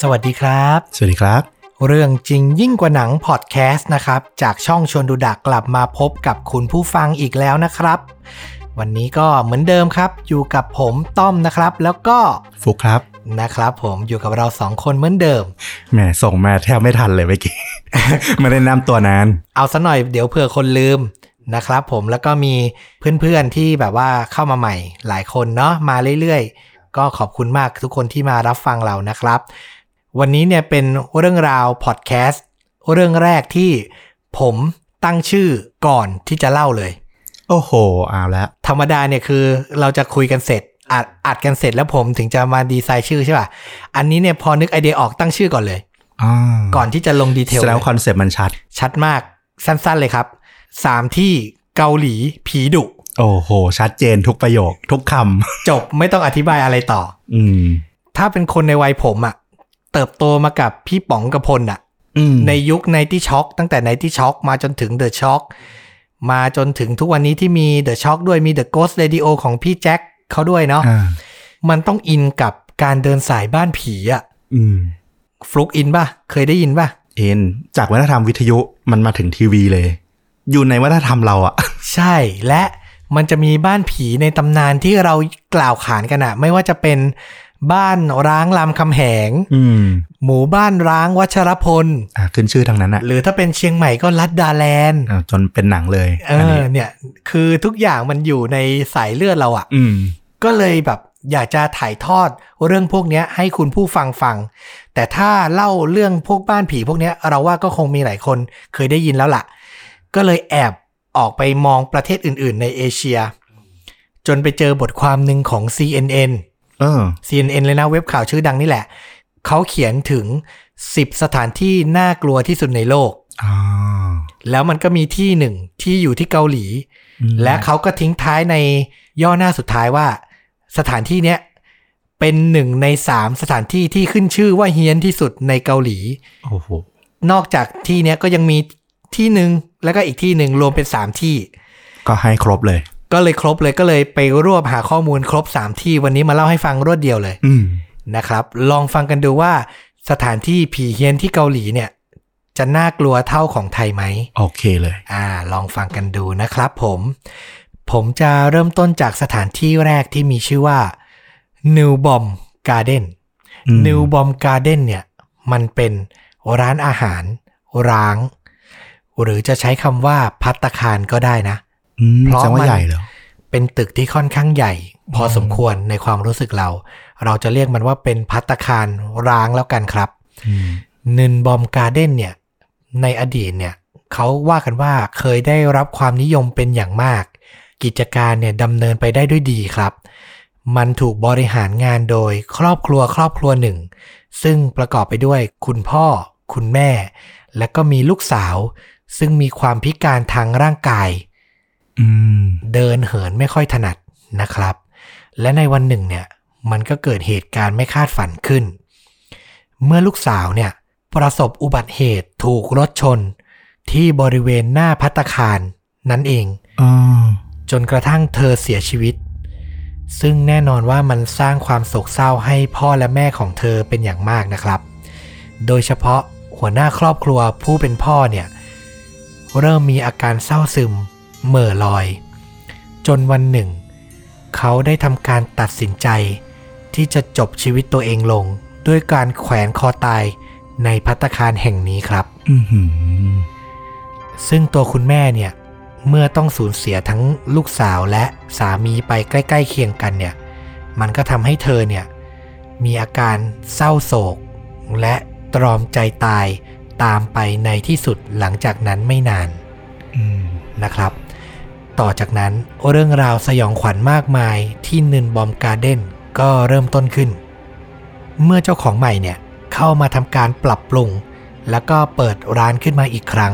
สวัสดีครับ สวัสดีครับ เรื่องจริงยิ่งกว่าหนังพอดแคสต์นะครับ จากช่องชวนดูดักกลับมาพบกับคุณผู้ฟังอีกแล้วนะครับ วันนี้ก็เหมือนเดิมครับ อยู่กับผมต้อมนะครับ แล้วก็ฟุกครับนะครับ ผมอยู่กับเราสองคนเหมือนเดิมแหมส่งมาแทบไม่ทันเลยเมื่อกี้ ไม่ได้นำตัวนาน เอาซะหน่อยเดี๋ยวเผื่อคนลืมนะครับผมแล้วก็มีเพื่อนๆที่แบบว่าเข้ามาใหม่หลายคนเนาะมาเรื่อยๆ ก็ขอบคุณมากทุกคนที่มารับฟังเรานะครับ วันนี้เนี่ยเป็นเรื่องราวพอดแคสต์เรื่องแรกที่ผมตั้งชื่อก่อนที่จะเล่าเลย โอ้โหเอาแล้ว ธรรมดาเนี่ยคือเราจะคุยกันเสร็จอัดอัดกันเสร็จแล้วผมถึงจะมาดีไซน์ชื่อใช่ป่ะ อันนี้เนี่ยพอนึกไอเดียออกตั้งชื่อก่อนเลยอ่าก่อนที่จะลง detail แสดงเลยว่า concept มันชัด ชัดมากสั้นๆเลยครับสามที่เกาหลีผีดุ โอ้โห ชัดเจนทุกประโยค ทุกคำจบไม่ต้องอธิบายอะไรต่อำอืมถ้าเป็นคนในวัยผมอะ เติบโตมากับพี่ป๋องกระพลอะอืมในยุค Nighty Shock ตั้งแต่ Nighty Shock มาจนถึง The Shock มาจนถึงทุกวันนี้ที่มี The Shock ด้วยมี The Ghost Radio ของพี่แจ็คเขาด้วยเนาะอ่ามันต้องอินกับการเดินสายบ้านผีอะอืมฟลุกอินป่ะ เคยได้ยินป่ะเอ็นจากวัฒนธรรมวิทยุมันมาถึงทีวีเลย อยู่ในวัฒนธรรมเราอะใช่และมันจะมีบ้านผีในตำนานที่เรากล่าวขานกันอะไม่ว่าจะเป็น บ้านร้างรามคำแหงอืมหมู่บ้านร้างวัชรพลอ่าขึ้นชื่อทางนั้นอะหรือถ้าเป็นเชียงใหม่ก็ลัดดาแลนด์อ่าจนเป็นหนังเลยเออนี้เนี่ย คือทุกอย่างมันอยู่ในสายเลือดเราอะอืมก็เลยแบบอยากจะถ่ายทอดเรื่องพวกเนี้ยให้คุณผู้ฟังฟัง แต่ถ้าเล่าเรื่องพวกบ้านผีพวกเนี้ยเราว่าก็คงมีหลายคนเคยได้ยินแล้วล่ะ ก็เลยแอบออกไปมองประเทศอื่น ๆ ในเอเชีย จนไปเจอบทความหนึ่งของ CNN เออ CNN เลยนะเว็บข่าวชื่อดังนี่แหละ เขาเขียนถึง10สถานที่น่ากลัวที่สุดในโลกอ่าแล้วมันก็มีที่หนึ่งที่อยู่ที่เกาหลีอืมและเขาก็ทิ้งท้ายในย่อหน้าสุดท้ายว่า สถานที่เนี้ยเป็นหนึ่งในสามสถานที่ที่ขึ้นชื่อว่าเฮี้ยนที่สุดในเกาหลีโอ้โหนอกจากที่เนี้ยก็ยังมีที่หนึ่งแล้วก็อีกที่หนึ่งรวมเป็นสามที่ ก็ให้ครบเลย ก็เลยครบเลยก็เลยไปรวบหาข้อมูลครบสามที่วันนี้มาเล่าให้ฟังรวดเดียวเลยอืมนะครับ ลองฟังกันดูว่าสถานที่ผีเฮี้ยนที่เกาหลีเนี่ย จะน่ากลัวเท่าของไทยไหมโอเคเลย อ่า ลองฟังกันดูนะครับผม ผมจะเริ่มต้นจากสถานที่แรกที่มีชื่อว่า New Bomb Garden อืม New Bomb Garden เนี่ย มันเป็นร้านอาหาร ร้าง หรือจะใช้คำว่าพัตตาคารก็ได้นะอืม เพราะแสดงว่ามันใหญ่เหรอเป็นตึกที่ค่อนข้างใหญ่ พอสมควรในความรู้สึกเรา เราจะเรียกมันว่าเป็นพัตตาคารร้างแล้วกันครับอืมนินบอมการ์เด้นเนี่ย ในอดีตเนี่ยเขาว่ากันว่าเคยได้รับความนิยมเป็นอย่างมาก กิจการเนี่ยดำเนินไปได้ด้วยดีครับ มันถูกบริหารงานโดยครอบครัวครอบครัวหนึ่ง ซึ่งประกอบไปด้วยคุณพ่อ คุณแม่ และก็มีลูกสาว ซึ่งมีความพิการทางร่างกายอืม เดินเหินไม่ค่อยถนัดนะครับ และในวันหนึ่งเนี่ยมันก็เกิดเหตุการณ์ไม่คาดฝันขึ้น เมื่อลูกสาวเนี่ยประสบอุบัติเหตุถูกรถชน ที่บริเวณหน้าพัตตาคารนั่นเองอ๋อจนกระทั่งเธอเสียชีวิต ซึ่งแน่นอนว่ามันสร้างความโศกเศร้าให้พ่อและแม่ของเธอเป็นอย่างมากนะครับ โดยเฉพาะหัวหน้าครอบครัวผู้เป็นพ่อเนี่ย เริ่มมีอาการเศร้าซึม เหม่อลอย จนวันหนึ่ง เขาได้ทำการตัดสินใจ ที่จะจบชีวิตตัวเองลง ด้วยการแขวนคอตายในพัตตาคารแห่งนี้ครับอือหือซึ่งตัวคุณแม่เนี่ย เมื่อต้องสูญเสียทั้งลูกสาวและสามีไปใกล้ ๆ เคียงกันเนี่ย มันก็ทำให้เธอเนี่ย มีอาการเศร้าโศก และตรอมใจตายตามไปในที่สุดหลังจากนั้นไม่นานอืมนะครับ ต่อจากนั้นเรื่องราวสยองขวัญมากมายที่นินบอมการ์เด้นก็เริ่มต้นขึ้น เมื่อเจ้าของใหม่เนี่ยเข้ามาทำการปรับปรุง แล้วก็เปิดร้านขึ้นมาอีกครั้ง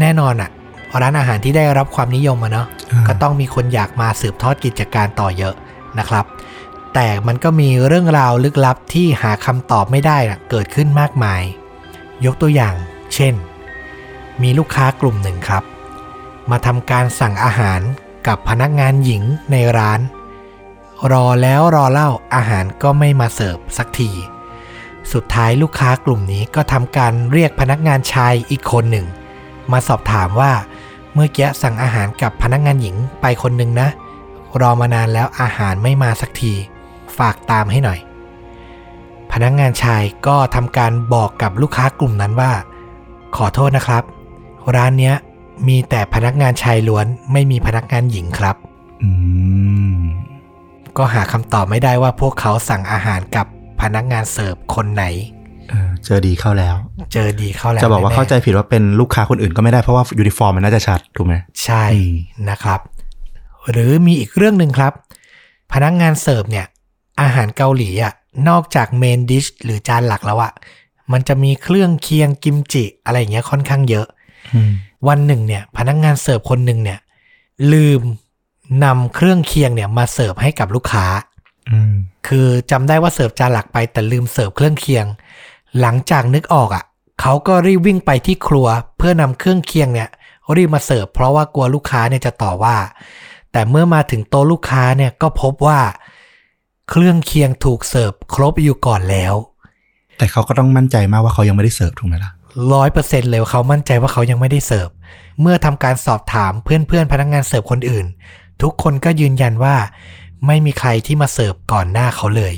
แน่นอนอะร้านอาหารที่ได้รับความนิยมอะเนาะอ่าก็ต้องมีคนอยากมาสืบทอดกิจการต่อเยอะนะครับ แต่มันก็มีเรื่องราวลึกลับที่หาคำตอบไม่ได้น่ะเกิดขึ้นมากมาย ยกตัวอย่าง เช่น มีลูกค้ากลุ่มหนึ่งครับ มาทำการสั่งอาหารกับพนักงานหญิงในร้าน รอแล้วรอเล่าอาหารก็ไม่มาเสิร์ฟสักที สุดท้ายลูกค้ากลุ่มนี้ก็ทำการเรียกพนักงานชายอีกคนหนึ่ง มาสอบถามว่าเมื่อกี้สั่งอาหารกับพนักงานหญิงไปคนหนึ่งนะ รอมานานแล้วอาหารไม่มาสักที ฝากตามให้หน่อย พนักงานชายก็ทำการบอกกับลูกค้ากลุ่มนั้นว่า ขอโทษนะครับ ร้านเนี้ย มีแต่พนักงานชายล้วน ไม่มีพนักงานหญิงครับ อืม ก็หาคำตอบไม่ได้ว่าพวกเขาสั่งอาหารกับพนักงานเสิร์ฟคนไหนเออเจอดีเข้าแล้ว เจอดีเข้าแล้วจะบอกว่าแน่ๆเข้าใจผิดว่าเป็นลูกค้าคนอื่นก็ไม่ได้เพราะว่ายูนิฟอร์มมันน่าจะชัดถูกไหมใช่อืมนะครับ หรือมีอีกเรื่องหนึ่งครับ พนักงานเสิร์ฟเนี่ย อาหารเกาหลีอะนอกจากเมนดิชหรือจานหลักแล้วอะมันจะมีเครื่องเคียงกิมจิอะไรอย่างเงี้ยค่อนข้างเยอะอืม วันหนึ่งเนี่ยพนักงานเสิร์ฟคนหนึ่งเนี่ย ลืมนำเครื่องเคียงเนี่ยมาเสิร์ฟให้กับลูกค้าอืมคือจำได้ว่าเสิร์ฟจานหลักไปแต่ลืมเสิร์ฟเครื่องเคียง หลังจากนึกออกอะเขาก็รีบวิ่งไปที่ครัว เพื่อนำเครื่องเคียงเนี่ยรีบมาเสิร์ฟเพราะว่ากลัวลูกค้าเนี่ยจะต่อว่า แต่เมื่อมาถึงโต๊ะลูกค้าเนี่ยก็พบว่า เครื่องเคียงถูกเสิร์ฟครบอยู่ก่อนแล้ว แต่เขาก็ต้องมั่นใจมากว่าเขายังไม่ได้เสิร์ฟถูกไหมล่ะ ร้อยเปอร์เซ็นต์เลยว่าเขามั่นใจว่าเขายังไม่ได้เสิร์ฟ เมื่อทำการสอบถามเพื่อนๆพนักงานเสิร์ฟคนอื่น ทุกคนก็ยืนยันว่า ไม่มีใครที่มาเสิร์ฟก่อนหน้าเขาเลย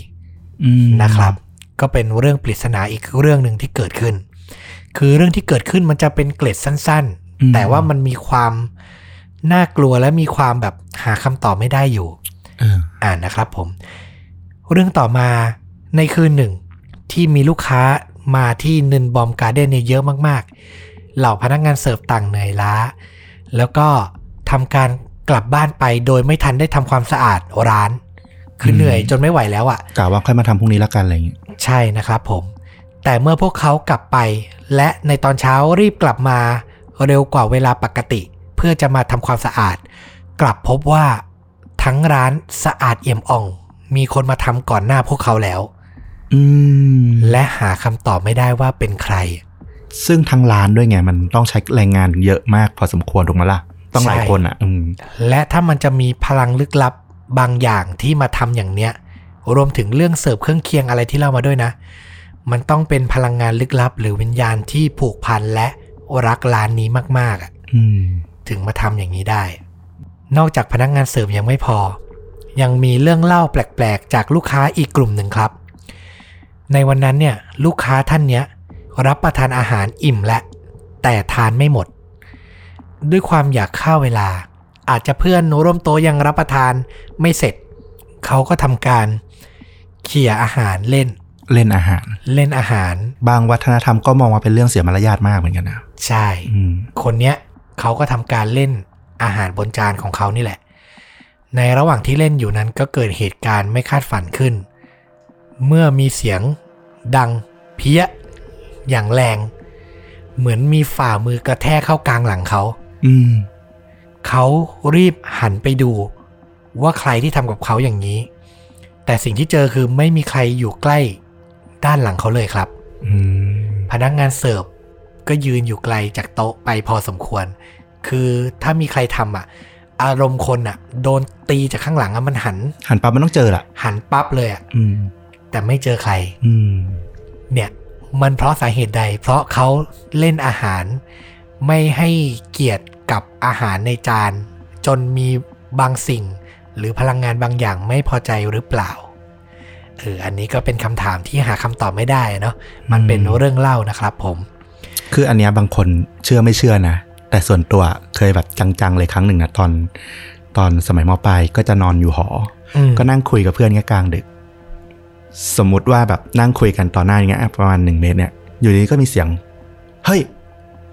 อืมนะครับ ก็เป็นเรื่องปริศนาอีกเรื่องหนึ่งที่เกิดขึ้น คือเรื่องที่เกิดขึ้นมันจะเป็นเกร็ดสั้นอืมๆแต่ว่ามันมีความน่ากลัวและมีความแบบหาคำตอบไม่ได้อยู่เอออ่านนะครับผม เรื่องต่อมาในคืนหนึ่งที่มีลูกค้า มาที่นินบอมการ์เด้นเนี่ยเยอะมากๆ เหล่าพนักงานเสิร์ฟต่างเหนื่อยล้า แล้วก็ทำการกลับบ้านไปโดยไม่ทันได้ทำความสะอาดร้าน คือเหนื่อยจนไม่ไหวแล้วอะ่ะกะว่าค่อยมาทำพรุ่งนี้ละกันอะไรอย่างเงี้ยใช่นะครับผม แต่เมื่อพวกเขากลับไป และในตอนเช้ารีบกลับมาเร็วกว่าเวลาปกติ เพื่อจะมาทำความสะอาด กลับพบว่าทั้งร้านสะอาดเอี่ยมอ่อง มีคนมาทำก่อนหน้าพวกเขาแล้วอืม และหาคำตอบไม่ได้ว่าเป็นใคร ซึ่งทางร้านด้วยไง มันต้องใช้แรงงานเยอะมากพอสมควรถูกไหมล่ะ ต้องหลายใช่คนอะอืมและถ้ามันจะมีพลังลึกลับบางอย่างที่มาทำอย่างเนี้ย รวมถึงเรื่องเสิร์ฟเครื่องเคียงอะไรที่เล่ามาด้วยนะ มันต้องเป็นพลังงานลึกลับ หรือวิญญาณที่ผูกพันและรักร้านนี้มากๆอะอืมถึงมาทำอย่างนี้ได้ นอกจากพนักงานเสิร์ฟยังไม่พอ ยังมีเรื่องเล่าแปลกๆ จากลูกค้าอีกกลุ่มหนึ่งครับ ในวันนั้นเนี่ยลูกค้าท่านเนี้ยรับประทานอาหารอิ่มและ แต่ทานไม่หมด ด้วยความอยากฆ่าเวลา อาจจะเพื่อนร่วมโต๊ะยังรับประทานไม่เสร็จ เขาก็ทำการเขี่ยอาหารเล่นเล่นอาหาร เล่นอาหาร บางวัฒนธรรมก็มองว่าเป็นเรื่องเสียมารยาทมากเหมือนกันนะใช่อืมคนเนี้ยเขาก็ทำการเล่นอาหารบนจานของเขานี่แหละ ในระหว่างที่เล่นอยู่นั้นก็เกิดเหตุการณ์ไม่คาดฝันขึ้น เมื่อมีเสียง ดังเพี้ยอย่างแรง เหมือนมีฝ่ามือกระแทกเข้ากลางหลังเขา อืม เขารีบหันไปดู ว่าใครที่ทำกับเขาอย่างนี้ แต่สิ่งที่เจอคือไม่มีใครอยู่ใกล้ด้านหลังเขาเลยครับอืมพนักงานเสิร์ฟก็ยืนอยู่ไกลจากโต๊ะไปพอสมควร คือถ้ามีใครทำอะ อารมณ์คนอะ โดนตีจากข้างหลังอะมันหัน หันปั๊บมันต้องเจอล่ะหันปั๊บเลยอะอืมแต่ไม่เจอใคร อืม เนี่ยมันเพราะสาเหตุใด เพราะเขาเล่นอาหาร ไม่ให้เกียรติกับอาหารในจาน จนมีบางสิ่ง หรือพลังงานบางอย่างไม่พอใจหรือเปล่าเอออันนี้ก็เป็นคำถามที่หาคำตอบไม่ได้เนาะมันเป็นเรื่องเล่านะครับผม คืออันเนี้ยบางคนเชื่อไม่เชื่อนะแต่ส่วนตัวเคยแบบจังๆเลยครั้งหนึ่งนะตอน ตอนสมัยมปลายก็จะนอนอยู่หออืมก็นั่งคุยกับเพื่อนเงี้ยกลางดึก สมมุติว่าแบบนั่งคุยกันต่อหน้าอย่างเงี้ยประมาณหนึ่งเมตรเนี่ย อยู่ดีก็มีเสียง เฮ้ย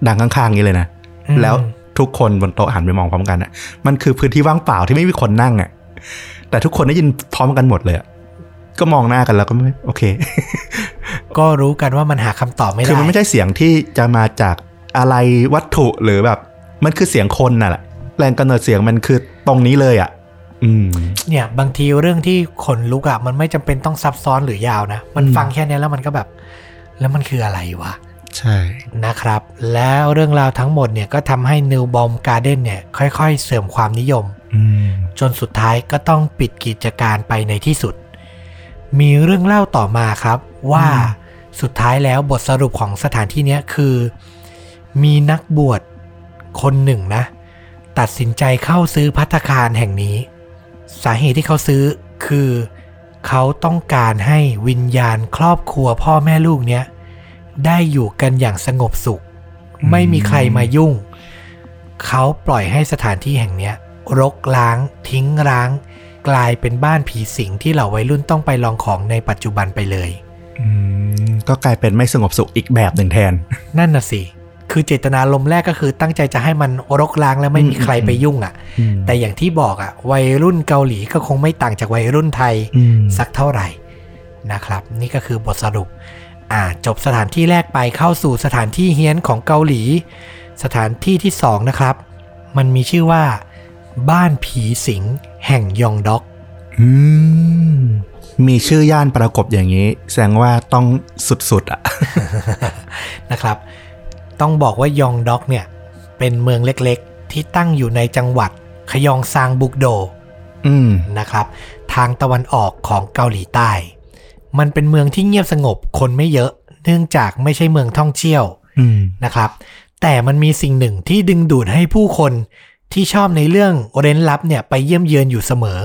ดังข้างๆนี้เลยนะอืมแล้วทุกคนบนโต๊ะหันไปมองพร้อมกันอะ มันคือพื้นที่ว่างเปล่าที่ไม่มีคนนั่งอะ แต่ทุกคนได้ยินพร้อมกันหมดเลยอะก็มองหน้ากันแล้วก็ไม่โอเค ก็รู้กันว่ามันหาคำตอบไม่ได้ คือมันไม่ใช่เสียงที่จะมาจากอะไรวัตถุหรือแบบ มันคือเสียงคนน่ะแหละ แรงกำเนิดเสียงมันคือตรงนี้เลยอะอืม เนี่ยบางทีเรื่องที่ขนลุกอะมันไม่จำเป็นต้องซับซ้อนหรือยาวนะ มันอืมฟังแค่เนี้ยแล้วมันก็แบบ แล้วมันคืออะไรวะ ใช่นะครับ แล้วเรื่องราวทั้งหมดเนี่ยก็ทำให้นิวบอมการ์เด้นเนี่ย ค่อยๆ เสื่อมความนิยมอืมจนสุดท้ายก็ต้องปิดกิจการไปในที่สุด มีเรื่องเล่าต่อมาครับ ว่าสุดท้ายแล้วบทสรุปของสถานที่เนี้ยคือ มีนักบวชคนหนึ่งนะ ตัดสินใจเข้าซื้อพัตตาคารแห่งนี้ สาเหตุที่เขาซื้อคือ เขาต้องการให้วิญญาณครอบครัวพ่อแม่ลูกเนี้ยได้อยู่กันอย่างสงบสุข ไม่มีใครมายุ่ง เขาปล่อยให้สถานที่แห่งเนี้ย รกล้าง ทิ้งร้าง กลายเป็นบ้านผีสิงที่เหล่าวัยรุ่นต้องไปลองของในปัจจุบันไปเลยอืมก็กลายเป็นไม่สงบสุขอีกแบบหนึ่งแทน นั่นน่ะสิ คือเจตนารมณ์แรกก็คือตั้งใจจะให้มันรกล้างและไม่มีใครไปยุ่งอะ่ะอืมแต่อย่างที่บอกอะ่ะ วัยรุ่นเกาหลีก็คงไม่ต่างจากวัยรุ่นไทยอืมสักเท่าไหร่นะครับ นี่ก็คือบทสรุปอ่าจบสถานที่แรกไปเข้าสู่สถานที่เฮี้ยนของเกาหลี สถานที่ที่สองนะครับ มันมีชื่อว่า บ้านผีสิงแห่งยองด็อกอืมมีชื่อย่านประกบอย่างนี้ แสดงว่าต้องสุดๆอะนะครับ ต้องบอกว่ายองด็อกเนี่ย เป็นเมืองเล็กๆ ที่ตั้งอยู่ในจังหวัดขยองซางบุกโดอืมนะครับ ทางตะวันออกของเกาหลีใต้ มันเป็นเมืองที่เงียบสงบคนไม่เยอะ เนื่องจากไม่ใช่เมืองท่องเที่ยวอืมนะครับ แต่มันมีสิ่งหนึ่งที่ดึงดูดให้ผู้คนที่ชอบในเรื่องเร้นลับเนี่ยไปเยี่ยมเยือนอยู่เสมอ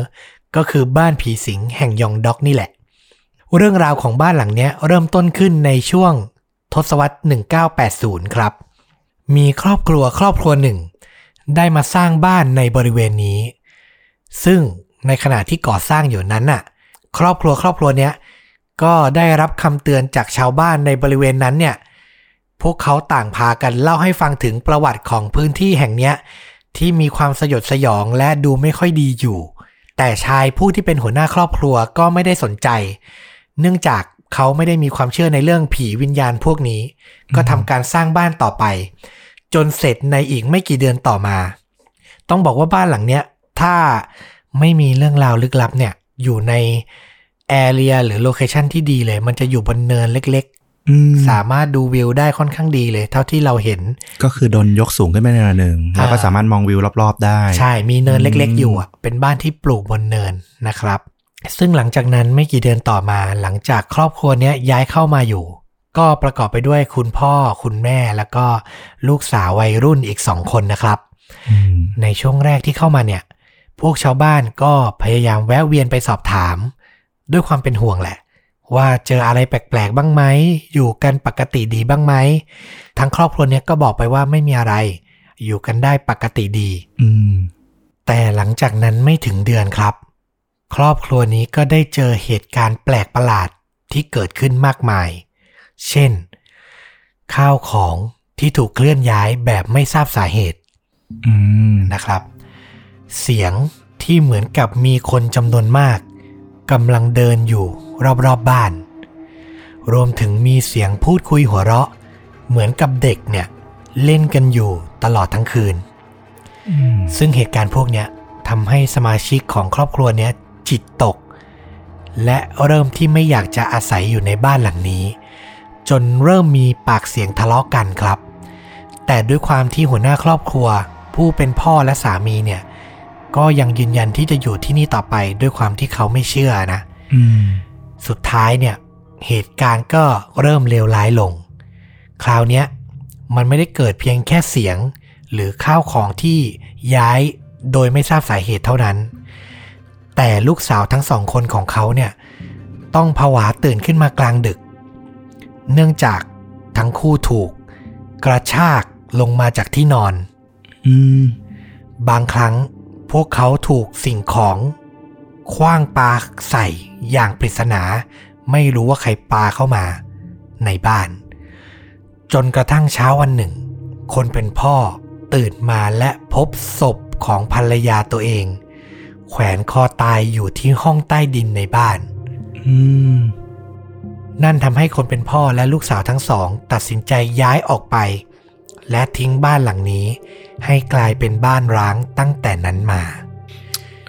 ก็คือบ้านผีสิงแห่งยองด็อกนี่แหละ เรื่องราวของบ้านหลังเนี้ยเริ่มต้นขึ้นในช่วง ทศวรรษ 1980 ครับ มีครอบครัวครอบครัวหนึ่ง ได้มาสร้างบ้านในบริเวณนี้ ซึ่งในขณะที่ก่อสร้างอยู่นั้นน่ะ ครอบครัวครอบครัวเนี้ยก็ได้รับคำเตือนจากชาวบ้านในบริเวณนั้นเนี่ย พวกเขาต่างพากันเล่าให้ฟังถึงประวัติของพื้นที่แห่งเนี้ยที่มีความสยดสยองและดูไม่ค่อยดีอยู่ แต่ชายผู้ที่เป็นหัวหน้าครอบครัวก็ไม่ได้สนใจ เนื่องจาก เขาไม่ได้มีความเชื่อในเรื่องผีวิญญาณพวกนี้ ก็ทำการสร้างบ้านต่อไป จนเสร็จในอีกไม่กี่เดือนต่อมา ต้องบอกว่าบ้านหลังเนี้ย ถ้าไม่มีเรื่องราวลึกลับเนี่ย อยู่ใน area หรือ location ที่ดีเลย มันจะอยู่บนเนินเล็กอืมๆสามารถดูวิวได้ค่อนข้างดีเลย เท่าที่เราเห็น ก็คือโดนยกสูงขึ้นไปในระดับหนึ่งแล้วก็อ่าสามารถมองวิวรอบๆได้ ใช่มีเนินเล็กอืมๆอยู่อะเป็นบ้านที่ปลูกบนเนินนะครับ ซึ่งหลังจากนั้นไม่กี่เดือนต่อมาหลังจากครอบครัวเนี้ยย้ายเข้ามาอยู่ ก็ประกอบไปด้วยคุณพ่อคุณแม่แล้วก็ลูกสาววัยรุ่นอีกสองคนนะครับอืมในช่วงแรกที่เข้ามาเนี่ย พวกชาวบ้านก็พยายามแวะเวียนไปสอบถาม ด้วยความเป็นห่วงแหละ ว่าเจออะไรแปลกๆบ้างไหม อยู่กันปกติดีบ้างไหมทั้งครอบครัวเนี้ยก็บอกไปว่าไม่มีอะไร อยู่กันได้ปกติดีอืมแต่หลังจากนั้นไม่ถึงเดือนครับ ครอบครัวนี้ก็ได้เจอเหตุการณ์แปลกประหลาดที่เกิดขึ้นมากมาย เช่น ข้าวของที่ถูกเคลื่อนย้ายแบบไม่ทราบสาเหตุอืมนะครับ เสียงที่เหมือนกับมีคนจำนวนมากกำลังเดินอยู่รอบๆบบ้าน รวมถึงมีเสียงพูดคุยหัวเราะ เหมือนกับเด็กเนี่ยเล่นกันอยู่ตลอดทั้งคืนอืมซึ่งเหตุการณ์พวกเนี้ยทำให้สมาชิกของครอบครัวเนี้ย จิตตก และเริ่มที่ไม่อยากจะอาศัยอยู่ในบ้านหลังนี้ จนเริ่มมีปากเสียงทะเลาะกันครับ แต่ด้วยความที่หัวหน้าครอบครัว ผู้เป็นพ่อและสามีเนี่ย ก็ยังยืนยันที่จะอยู่ที่นี่ต่อไปด้วยความที่เขาไม่เชื่อนะอืมสุดท้ายเนี่ย เหตุการณ์ก็เริ่มเลวร้ายลง คราวเนี้ยมันไม่ได้เกิดเพียงแค่เสียง หรือข้าวของที่ย้ายโดยไม่ทราบสาเหตุเท่านั้น แต่ลูกสาวทั้งสองคนของเขาเนี่ยต้องผวาตื่นขึ้นมากลางดึก เนื่องจากทั้งคู่ถูก กระชากลงมาจากที่นอนอืมบางครั้งพวกเขาถูกสิ่งของคว้างปาใส่อย่างปริศนา ไม่รู้ว่าใครปาเข้ามา ในบ้าน จนกระทั่งเช้าวันหนึ่ง คนเป็นพ่อตื่นมาและพบศพของภรรยาตัวเอง แขวนคอตายอยู่ที่ห้องใต้ดินในบ้านอืมนั่นทำให้คนเป็นพ่อและลูกสาวทั้งสอง ตัดสินใจย้ายออกไป และทิ้งบ้านหลังนี้ ให้กลายเป็นบ้านร้างตั้งแต่นั้นมา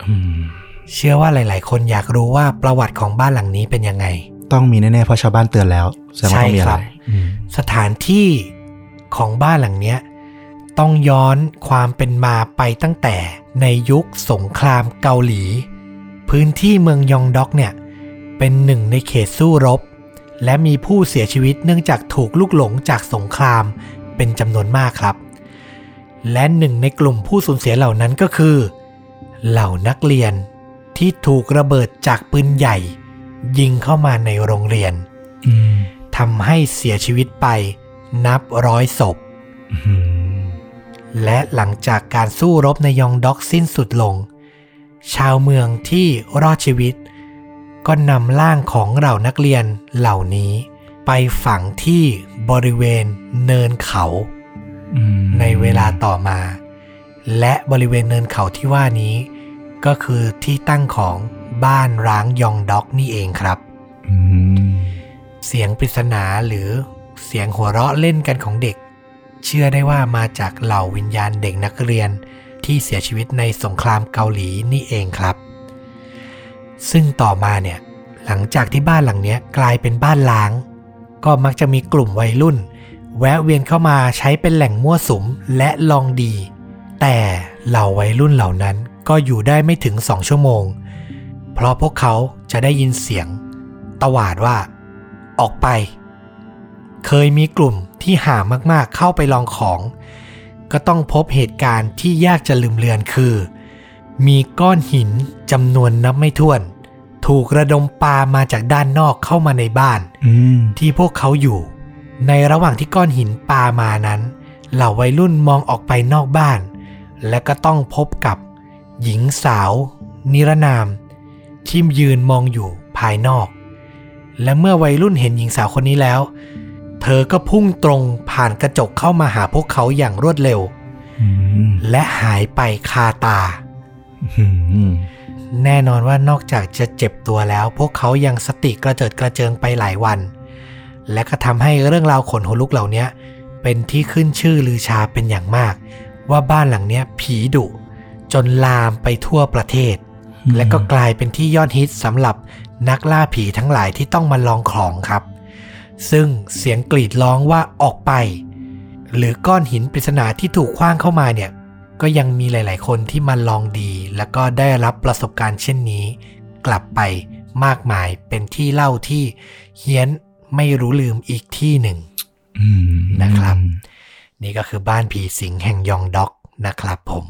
อืมเชื่อว่าหลาย ๆ คนอยากรู้ว่าประวัติของบ้านหลังนี้เป็นยังไง ต้องมีแน่ ๆ เพราะชาวบ้านเตือนแล้วแสดงว่าต้องมีอะใช่ครัไรบอืมสถานที่ของบ้านหลังเนี้ย ต้องย้อนความเป็นมาไปตั้งแต่ในยุคสงครามเกาหลี พื้นที่เมืองยองด็อกเนี่ย เป็นหนึ่งในเขตสู้รบ และมีผู้เสียชีวิตเนื่องจากถูกลุกหลงจากสงครามเป็นจำนวนมากครับ และหนึ่งในกลุ่มผู้สูญเสียเหล่านั้นก็คือ เหล่านักเรียนที่ถูกระเบิดจากปืนใหญ่ ยิงเข้ามาในโรงเรียนอืมทำให้เสียชีวิตไปนับร้อยศพอืม และหลังจากการสู้รบในยองด็อกสิ้นสุดลง ชาวเมืองที่รอดชีวิต ก็นำร่างของเหล่านักเรียนเหล่านี้ ไปฝังที่บริเวณเนินเขาอืมในเวลาต่อมา และบริเวณเนินเขาที่ว่านี้ ก็คือที่ตั้งของบ้านร้างยองด็อกนี่เองครับอืมเสียงปริศนาหรือเสียงหัวเราะเล่นกันของเด็ก เชื่อได้ว่ามาจากเหล่าวิญญาณเด็กนักเรียนที่เสียชีวิตในสงครามเกาหลีนี่เองครับ ซึ่งต่อมาเนี่ยหลังจากที่บ้านหลังนี้กลายเป็นบ้านล้าง ก็มักจะมีกลุ่มวัยรุ่น แวะเวียนเข้ามาใช้เป็นแหล่งมั่วสุมและลองดี แต่เหล่าวัยรุ่นเหล่านั้นก็อยู่ได้ไม่ถึงสองชั่วโมง เพราะพวกเขาจะได้ยินเสียง ตวาดว่า ออกไป เคยมีกลุ่ม ที่หามากๆเข้าไปลองของ ก็ต้องพบเหตุการณ์ที่ยากจะลืมเลือนคือ มีก้อนหินจำนวนนับไม่ถ้วน ถูกระดมปามาจากด้านนอกเข้ามาในบ้านอืมที่พวกเขาอยู่ ในระหว่างที่ก้อนหินปามานั้น เหล่าวัยรุ่นมองออกไปนอกบ้าน และก็ต้องพบกับ หญิงสาว นิรนามที่ยืนมองอยู่ภายนอก และเมื่อวัยรุ่นเห็นหญิงสาวคนนี้แล้ว เธอก็พุ่งตรงผ่านกระจกเข้ามาหาพวกเขาอย่างรวดเร็วอืมและหายไปคาตาอืมแน่นอนว่านอกจากจะเจ็บตัวแล้ว พวกเขายังสติกระเจิดกระเจิงไปหลายวัน และก็ทำให้เรื่องราวขนหัวลุกเหล่านี้เป็นที่ขึ้นชื่อลือชาเป็นอย่างมาก ว่าบ้านหลังเนี้ยผีดุ จนลามไปทั่วประเทศ และก็กลายเป็นที่ยอดฮิตสำหรับนักล่าผีทั้งหลายที่ต้องมาลองของครับ ซึ่งเสียงกรีดร้องว่าออกไป หรือก้อนหินปริศนาที่ถูกคว้างเข้ามาเนี่ย ก็ยังมีหลาย ๆ คนที่มาลองดี แล้วก็ได้รับประสบการณ์เช่นนี้ กลับไปมากมายเป็นที่เล่าที่เฮี้ยนไม่รู้ลืมอีกที่หนึ่งอืมนะครับ นี่ก็คือบ้านผีสิงแห่งยองด็อกนะครับผม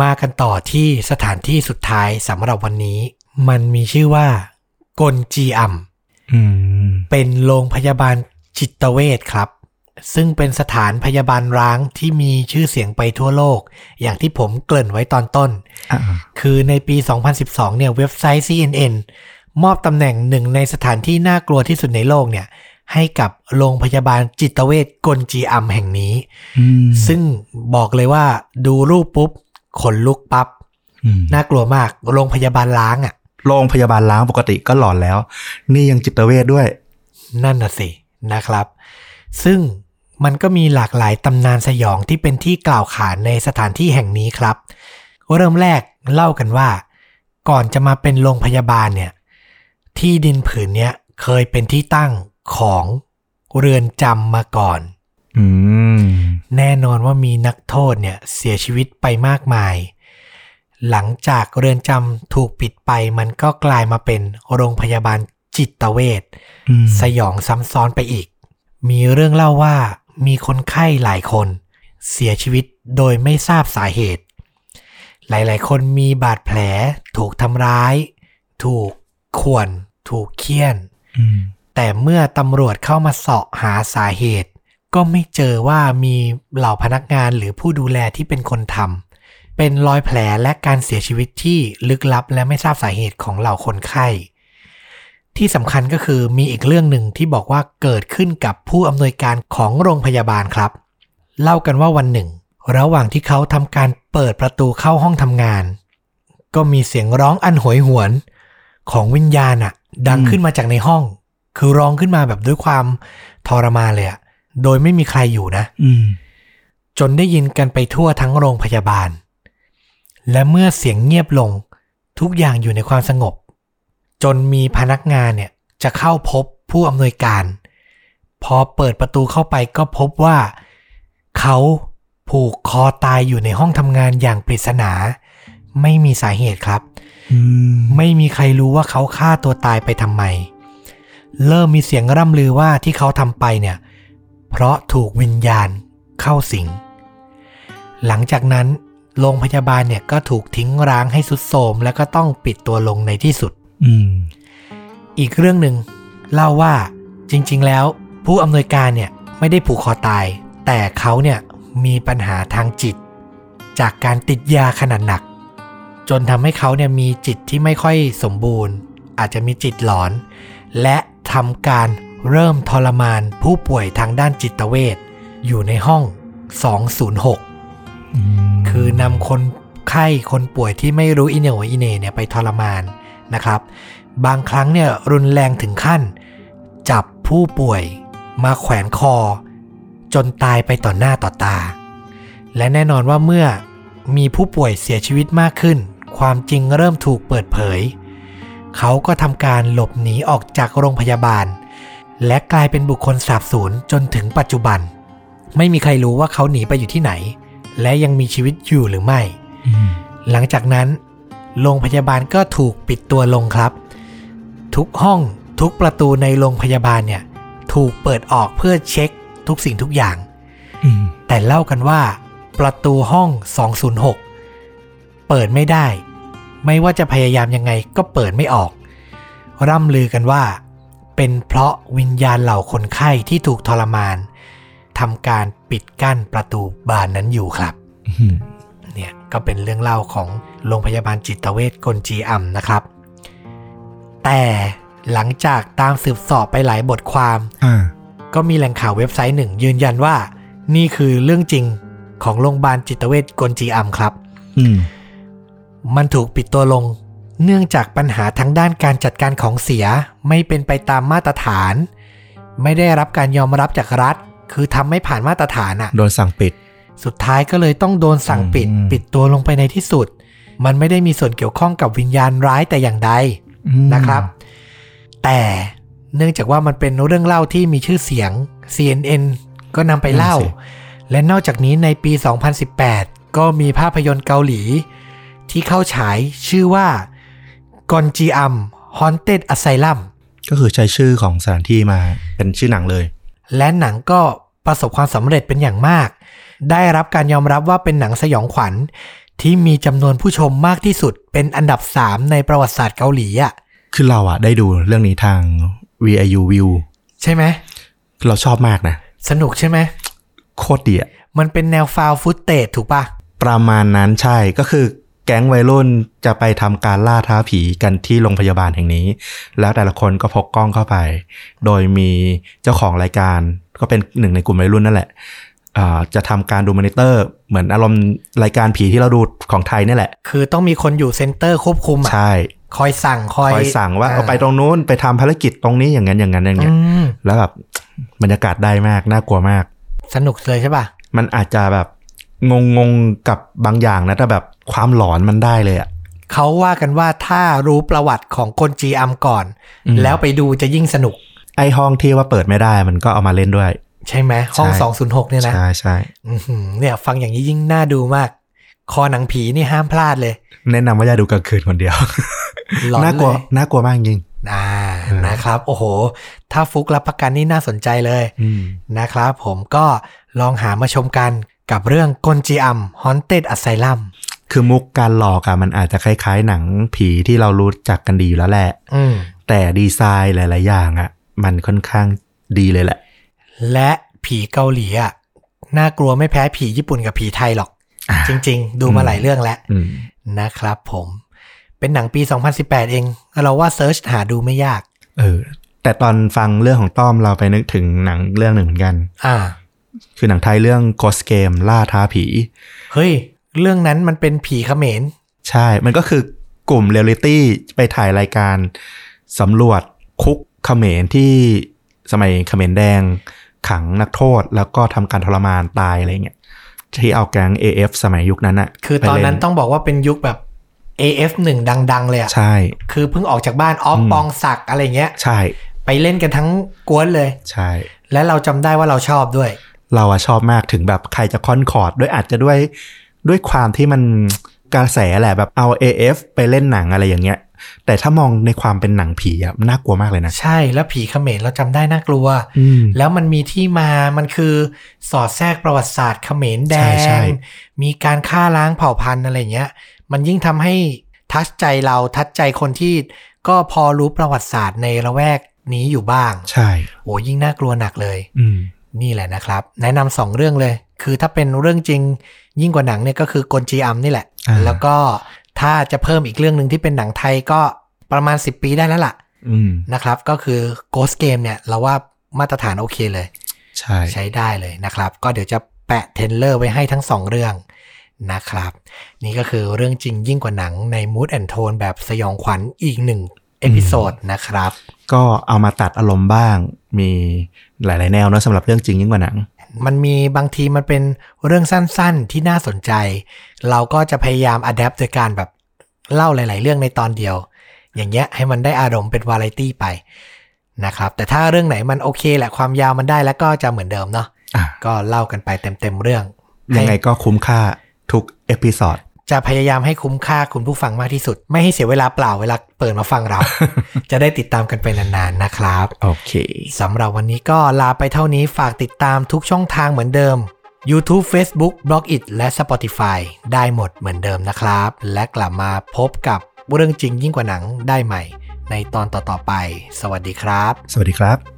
มากันต่อที่สถานที่สุดท้ายสำหรับวันนี้ มันมีชื่อว่า กลจีอัมอืม เป็นโรงพยาบาลจิตเวชครับ ซึ่งเป็นสถานพยาบาลร้างที่มีชื่อเสียงไปทั่วโลก อย่างที่ผมเกริ่นไว้ตอนต้นอ่าคือในปี 2012 เนี่ยเว็บไซต์ CNN มอบตำแหน่งหนึ่งในสถานที่น่ากลัวที่สุดในโลกเนี่ย ให้กับโรงพยาบาลจิตเวชกลจีอัมแห่งนี้อืมซึ่งบอกเลยว่าดูรูปปุ๊บขนลุกปับ๊บอืมน่ากลัวมาก โรงพยาบาลล้างอะ่ะ โรงพยาบาลล้างปกติก็หลอนแล้ว นี่ยังจิตเวชด้วย นั่นน่ะสินะครับ ซึ่งมันก็มีหลากหลายตำนานสยองที่เป็นที่กล่าวขานในสถานที่แห่งนี้ครับ เริ่มแรกเล่ากันว่า ก่อนจะมาเป็นโรงพยาบาลเนี่ย ที่ดินผืนเนี้ยเคยเป็นที่ตั้งของเรือนจำมาก่อนอืมแน่นอนว่ามีนักโทษเนี่ยเสียชีวิตไปมากมาย หลังจากเรือนจำถูกปิดไปมันก็กลายมาเป็นโรงพยาบาลจิตเวชอืม สยองซ้ำซ้อนไปอีก มีเรื่องเล่าว่ามีคนไข้หลายคน เสียชีวิตโดยไม่ทราบสาเหตุ หลายๆ คนมีบาดแผล ถูกทำร้าย ถูกข่วน ถูกเคี่ยนอืมแต่เมื่อตำรวจเข้ามาเสาะหาสาเหตุ ก็ไม่เจอว่ามีเหล่าพนักงานหรือผู้ดูแลที่เป็นคนทำเป็นรอยแผลและการเสียชีวิตที่ลึกลับและไม่ทราบสาเหตุของเหล่าคนไข้ ที่สำคัญก็คือมีอีกเรื่องหนึ่งที่บอกว่าเกิดขึ้นกับผู้อำนวยการของโรงพยาบาลครับ เล่ากันว่าวันหนึ่ง ระหว่างที่เขาทำการเปิดประตูเข้าห้องทำงาน ก็มีเสียงร้องอันโหยหวน ของวิญญาณอะดังขึ้นมาจากในห้อง คือร้องขึ้นมาแบบด้วยความทรมานเลยอะโดยไม่มีใครอยู่นะอืมจนได้ยินกันไปทั่วทั้งโรงพยาบาล และเมื่อเสียงเงียบลง ทุกอย่างอยู่ในความสงบ จนมีพนักงานเนี่ยจะเข้าพบผู้อำนวยการ พอเปิดประตูเข้าไปก็พบว่า เขาผูกคอตายอยู่ในห้องทำงานอย่างปริศนา ไม่มีสาเหตุครับอืมไม่มีใครรู้ว่าเขาฆ่าตัวตายไปทำไม เริ่มมีเสียงร่ำลือว่าที่เขาทำไปเนี่ย เพราะถูกวิญญาณเข้าสิง หลังจากนั้นโรงพยาบาลเนี่ยก็ถูกทิ้งร้างให้สุดโทรมแล้วก็ต้องปิดตัวลงในที่สุด อืม อีกเรื่องหนึ่งเล่าว่าจริง ๆ แล้ว ผู้อำนวยการเนี่ยไม่ได้ผูกคอตาย แต่เขาเนี่ยมีปัญหาทางจิต จากการติดยาขนาดหนัก จนทำให้เขาเนี่ยมีจิตที่ไม่ค่อยสมบูรณ์ อาจจะมีจิตหลอน และทำการเริ่มทรมานผู้ป่วยทางด้านจิตเวชอยู่ในห้อง 206อืมคือนำคนไข้คนป่วยที่ไม่รู้อิเหนวอิเหนเนี่ยไปทรมาน นะครับ บางครั้งเนี่ยรุนแรงถึงขั้น จับผู้ป่วยมาแขวนคอ จนตายไปต่อหน้าต่อตา และแน่นอนว่าเมื่อมีผู้ป่วยเสียชีวิตมากขึ้น ความจริงเริ่มถูกเปิดเผย เขาก็ทำการหลบหนีออกจากโรงพยาบาล และกลายเป็นบุคคลสาบสูญจนถึงปัจจุบัน ไม่มีใครรู้ว่าเขาหนีไปอยู่ที่ไหน และยังมีชีวิตอยู่หรือไม่อืมหลังจากนั้น โรงพยาบาลก็ถูกปิดตัวลงครับ ทุกห้องทุกประตูในโรงพยาบาลเนี่ย ถูกเปิดออกเพื่อเช็คทุกสิ่งทุกอย่างอืมแต่เล่ากันว่า ประตูห้อง 206 เปิดไม่ได้ ไม่ว่าจะพยายามยังไงก็เปิดไม่ออก ร่ำลือกันว่า เป็นเพราะวิญญาณเหล่าคนไข้ที่ถูกทรมานทำการปิดกั้นประตูบานนั้นอยู่ครับอืม เนี่ยก็เป็นเรื่องเล่าของโรงพยาบาลจิตเวชกลจีอัมนะครับ แต่หลังจากตามสืบสอบไปหลายบทความอ่าก็มีแหล่งข่าวเว็บไซต์หนึ่ง ยืนยันว่า นี่คือเรื่องจริงของโรงพยาบาลจิตเวชกลจีอัมครับอืมมันถูกปิดตัวลง เนื่องจากปัญหาทั้งด้านการจัดการของเสียไม่เป็นไปตามมาตรฐาน ไม่ได้รับการยอมรับจากรัฐ คือทำไม่ผ่านมาตรฐานอะโดนสั่งปิด สุดท้ายก็เลยต้องโดนสั่งปิดอืมปิดตัวลงไปในที่สุด มันไม่ได้มีส่วนเกี่ยวข้องกับวิญญาณร้ายแต่อย่างใดอืมนะครับ แต่เนื่องจากว่ามันเป็นเรื่องเล่าที่มีชื่อเสียง CNN ก็นำไปเล่า และนอกจากนี้ในปี 2018 ก็มีภาพยนตร์เกาหลี ที่เข้าฉายชื่อว่ากอนจีอัม Haunted Asylum ก็คือใช้ชื่อของสถานที่มาเป็นชื่อหนังเลย และหนังก็ประสบความสำเร็จเป็นอย่างมาก ได้รับการยอมรับว่าเป็นหนังสยองขวัญ ที่มีจำนวนผู้ชมมากที่สุดเป็นอันดับ3ในประวัติศาสตร์เกาหลีอะคือเราอะได้ดูเรื่องนี้ทาง VIU View ใช่ไหมเราชอบมากนะ สนุกใช่ไหมโคตรดีอะมันเป็นแนวฟาวฟุตเตจถูกปะประมาณนั้นใช่ก็คือแก๊งวัยรุ่นจะไปทำการล่าท้าผีกันที่โรงพยาบาลแห่งนี้ แล้วแต่ละคนก็พกกล้องเข้าไป โดยมีเจ้าของรายการก็เป็นหนึ่งในกลุ่มวัยรุ่นนั่นแหละอ่า จะทำการดูมอนิเตอร์ เหมือนอารมณ์รายการผีที่เราดูของไทยนี่แหละ คือต้องมีคนอยู่ center ควบคุมอะใช่คอยสั่งคอยคอยสั่งว่าอ่เอาไปตรงนู้นไปทำภารกิจตรงนี้อย่างนั้นอย่างนั้นอย่างเงี้ยอืมแล้วแบบบรรยากาศได้มากน่ากลัวมาก สนุกเลยใช่ปะมันอาจจะแบบงงงๆกับบางอย่างนะแต่แบบความหลอนมันได้เลยอะเขาว่ากันว่าถ้ารู้ประวัติของกอนจีอัมก่อนอืมแล้วไปดูจะยิ่งสนุก ไอห้องที่ว่าเปิดไม่ได้มันก็เอามาเล่นด้วย ใช่ไหมห้องใช่206เนี่ยนะใช่ใช่อื้อหือเนี่ยฟังอย่างนี้ยิ่งน่าดูมาก คอหนังผีนี่ห้ามพลาดเลย แนะนำว่าอย่าดูกลางคืนคนเดียวหลอนน่ากลัวเลยน่ากลัวมากจริงอ่านะครับ โอ้โห ถ้าฟุกรับประกันนี่น่าสนใจเลยอืมนะครับ ผมก็ลองหามาชมกันกับเรื่องกลจีอัม Haunted Asylum คือมุกการหลอกอะมันอาจจะคล้ายๆ หนังผีที่เรารู้จักกันดีอยู่แล้วแหละอืมแต่ดีไซน์หลาย ๆ อย่างอะมันค่อนข้างดีเลยแหละ และผีเกาหลีอะน่ากลัวไม่แพ้ผีญี่ปุ่นกับผีไทยหรอกอ่าจริง ๆ ดูมาหลายเรื่องแล้วอืมนะครับผมเป็นหนังปี 2018 เอง เราว่าเซิร์ชหาดูไม่ยาก เออ แต่ตอนฟังเรื่องของต้อมเราไปนึกถึงหนังเรื่องหนึ่งเหมือนกัน อ่า คือหนังไทยเรื่อง Ghost Game ล่าท้าผี เฮ้ย เรื่องนั้นมันเป็นผีเขมร ใช่ มันก็คือกลุ่มเรียลลิตี้ไปถ่ายรายการสำรวจคุกเขมรที่สมัยเขมรแดง ขังนักโทษแล้วก็ทำการทรมานตายอะไรเงี้ยที่เอาแก๊ง AF สมัยยุคนั้นอะคือตอนนั้นไปเล่ต้องบอกว่าเป็นยุคแบบ AF1 ดัง ๆ เลยอะใช่ คือเพิ่งออกจากบ้านออฟอืมปองศักดิ์อะไรเงี้ย ใช่ ไปเล่นกันทั้งกวนเลย ใช่ และเราจำได้ว่าเราชอบด้วย เราอะชอบมากถึงแบบใครจะคอนคอร์ดด้วยอาจจะด้วยด้วยความที่มันกระแสแหละแบบเอา AF ไปเล่นหนังอะไรอย่างเงี้ย แต่ถ้ามองในความเป็นหนังผีอะน่ากลัวมากเลยนะ ใช่แล้วผีเขมรเราจำได้น่ากลัวอืมแล้วมันมีที่มามันคือสอดแทรกประวัติศาสตร์เขมรแดใช่ใช่งมีการฆ่าล้างเผ่าพันธุ์อะไรเงี้ย มันยิ่งทำให้ทัชใจเราทัชใจคนที่ก็พอรู้ประวัติศาสตร์ในละแวกนี้อยู่บ้าง ใช่โอ้ยิ่งน่ากลัวหนักเลย อืมนี่แหละนะครับ แนะนำสองเรื่องเลย คือถ้าเป็นเรื่องจริงยิ่งกว่าหนังเนี่ยก็คือกลจีอัมนี่แหละอ่าแล้วก็ ถ้าจะเพิ่มอีกเรื่องหนึ่งที่เป็นหนังไทยก็ประมาณ 10 ปีได้แล้วล่ะอืมนะครับ ก็คือ Ghost Game เนี่ย เราว่ามาตรฐานโอเคเลย ใช่ใช้ได้เลยนะครับ ก็เดี๋ยวจะแปะเทรลเลอร์ไว้ให้ทั้งสองเรื่องนะครับ นี่ก็คือเรื่องจริงยิ่งกว่าหนังใน Mood and Tone แบบสยองขวัญอีกหนึ่ง episode นะครับ ก็เอามาตัดอารมณ์บ้าง มีหลาย ๆ แนวเนอะสำหรับเรื่องจริงยิ่งกว่าหนัง มันมีบางทีมันเป็นเรื่องสั้นๆที่น่าสนใจ เราก็จะพยายาม adapt โดยการแบบเล่าหลาย ๆ เรื่องในตอนเดียว อย่างเงี้ยให้มันได้อารมณ์เป็นวาไรตี้ไปนะครับ แต่ถ้าเรื่องไหนมันโอเคแหละความยาวมันได้แล้วก็จะเหมือนเดิมเนาะอะก็เล่ากันไปเต็ม ๆ เรื่อง ยังไงให้ก็คุ้มค่าทุกเอพิ o d ด จะพยายามให้คุ้มค่าคุณผู้ฟังมากที่สุด ไม่ให้เสียเวลาเปล่าเวลาเปิดมาฟังเรา จะได้ติดตามกันไปนานๆนะครับ โอเคสำหรับวันนี้ก็ลาไปเท่านี้ฝากติดตามทุกช่องทางเหมือนเดิม YouTube Facebook b l o g i t และ Spotify ได้หมดเหมือนเดิมนะครับ และกลับมาพบกับเรื่องจริงยิ่งกว่าหนังได้ใหม่ ในตอนต่อๆไป สวัสดีครับ สวัสดีครับ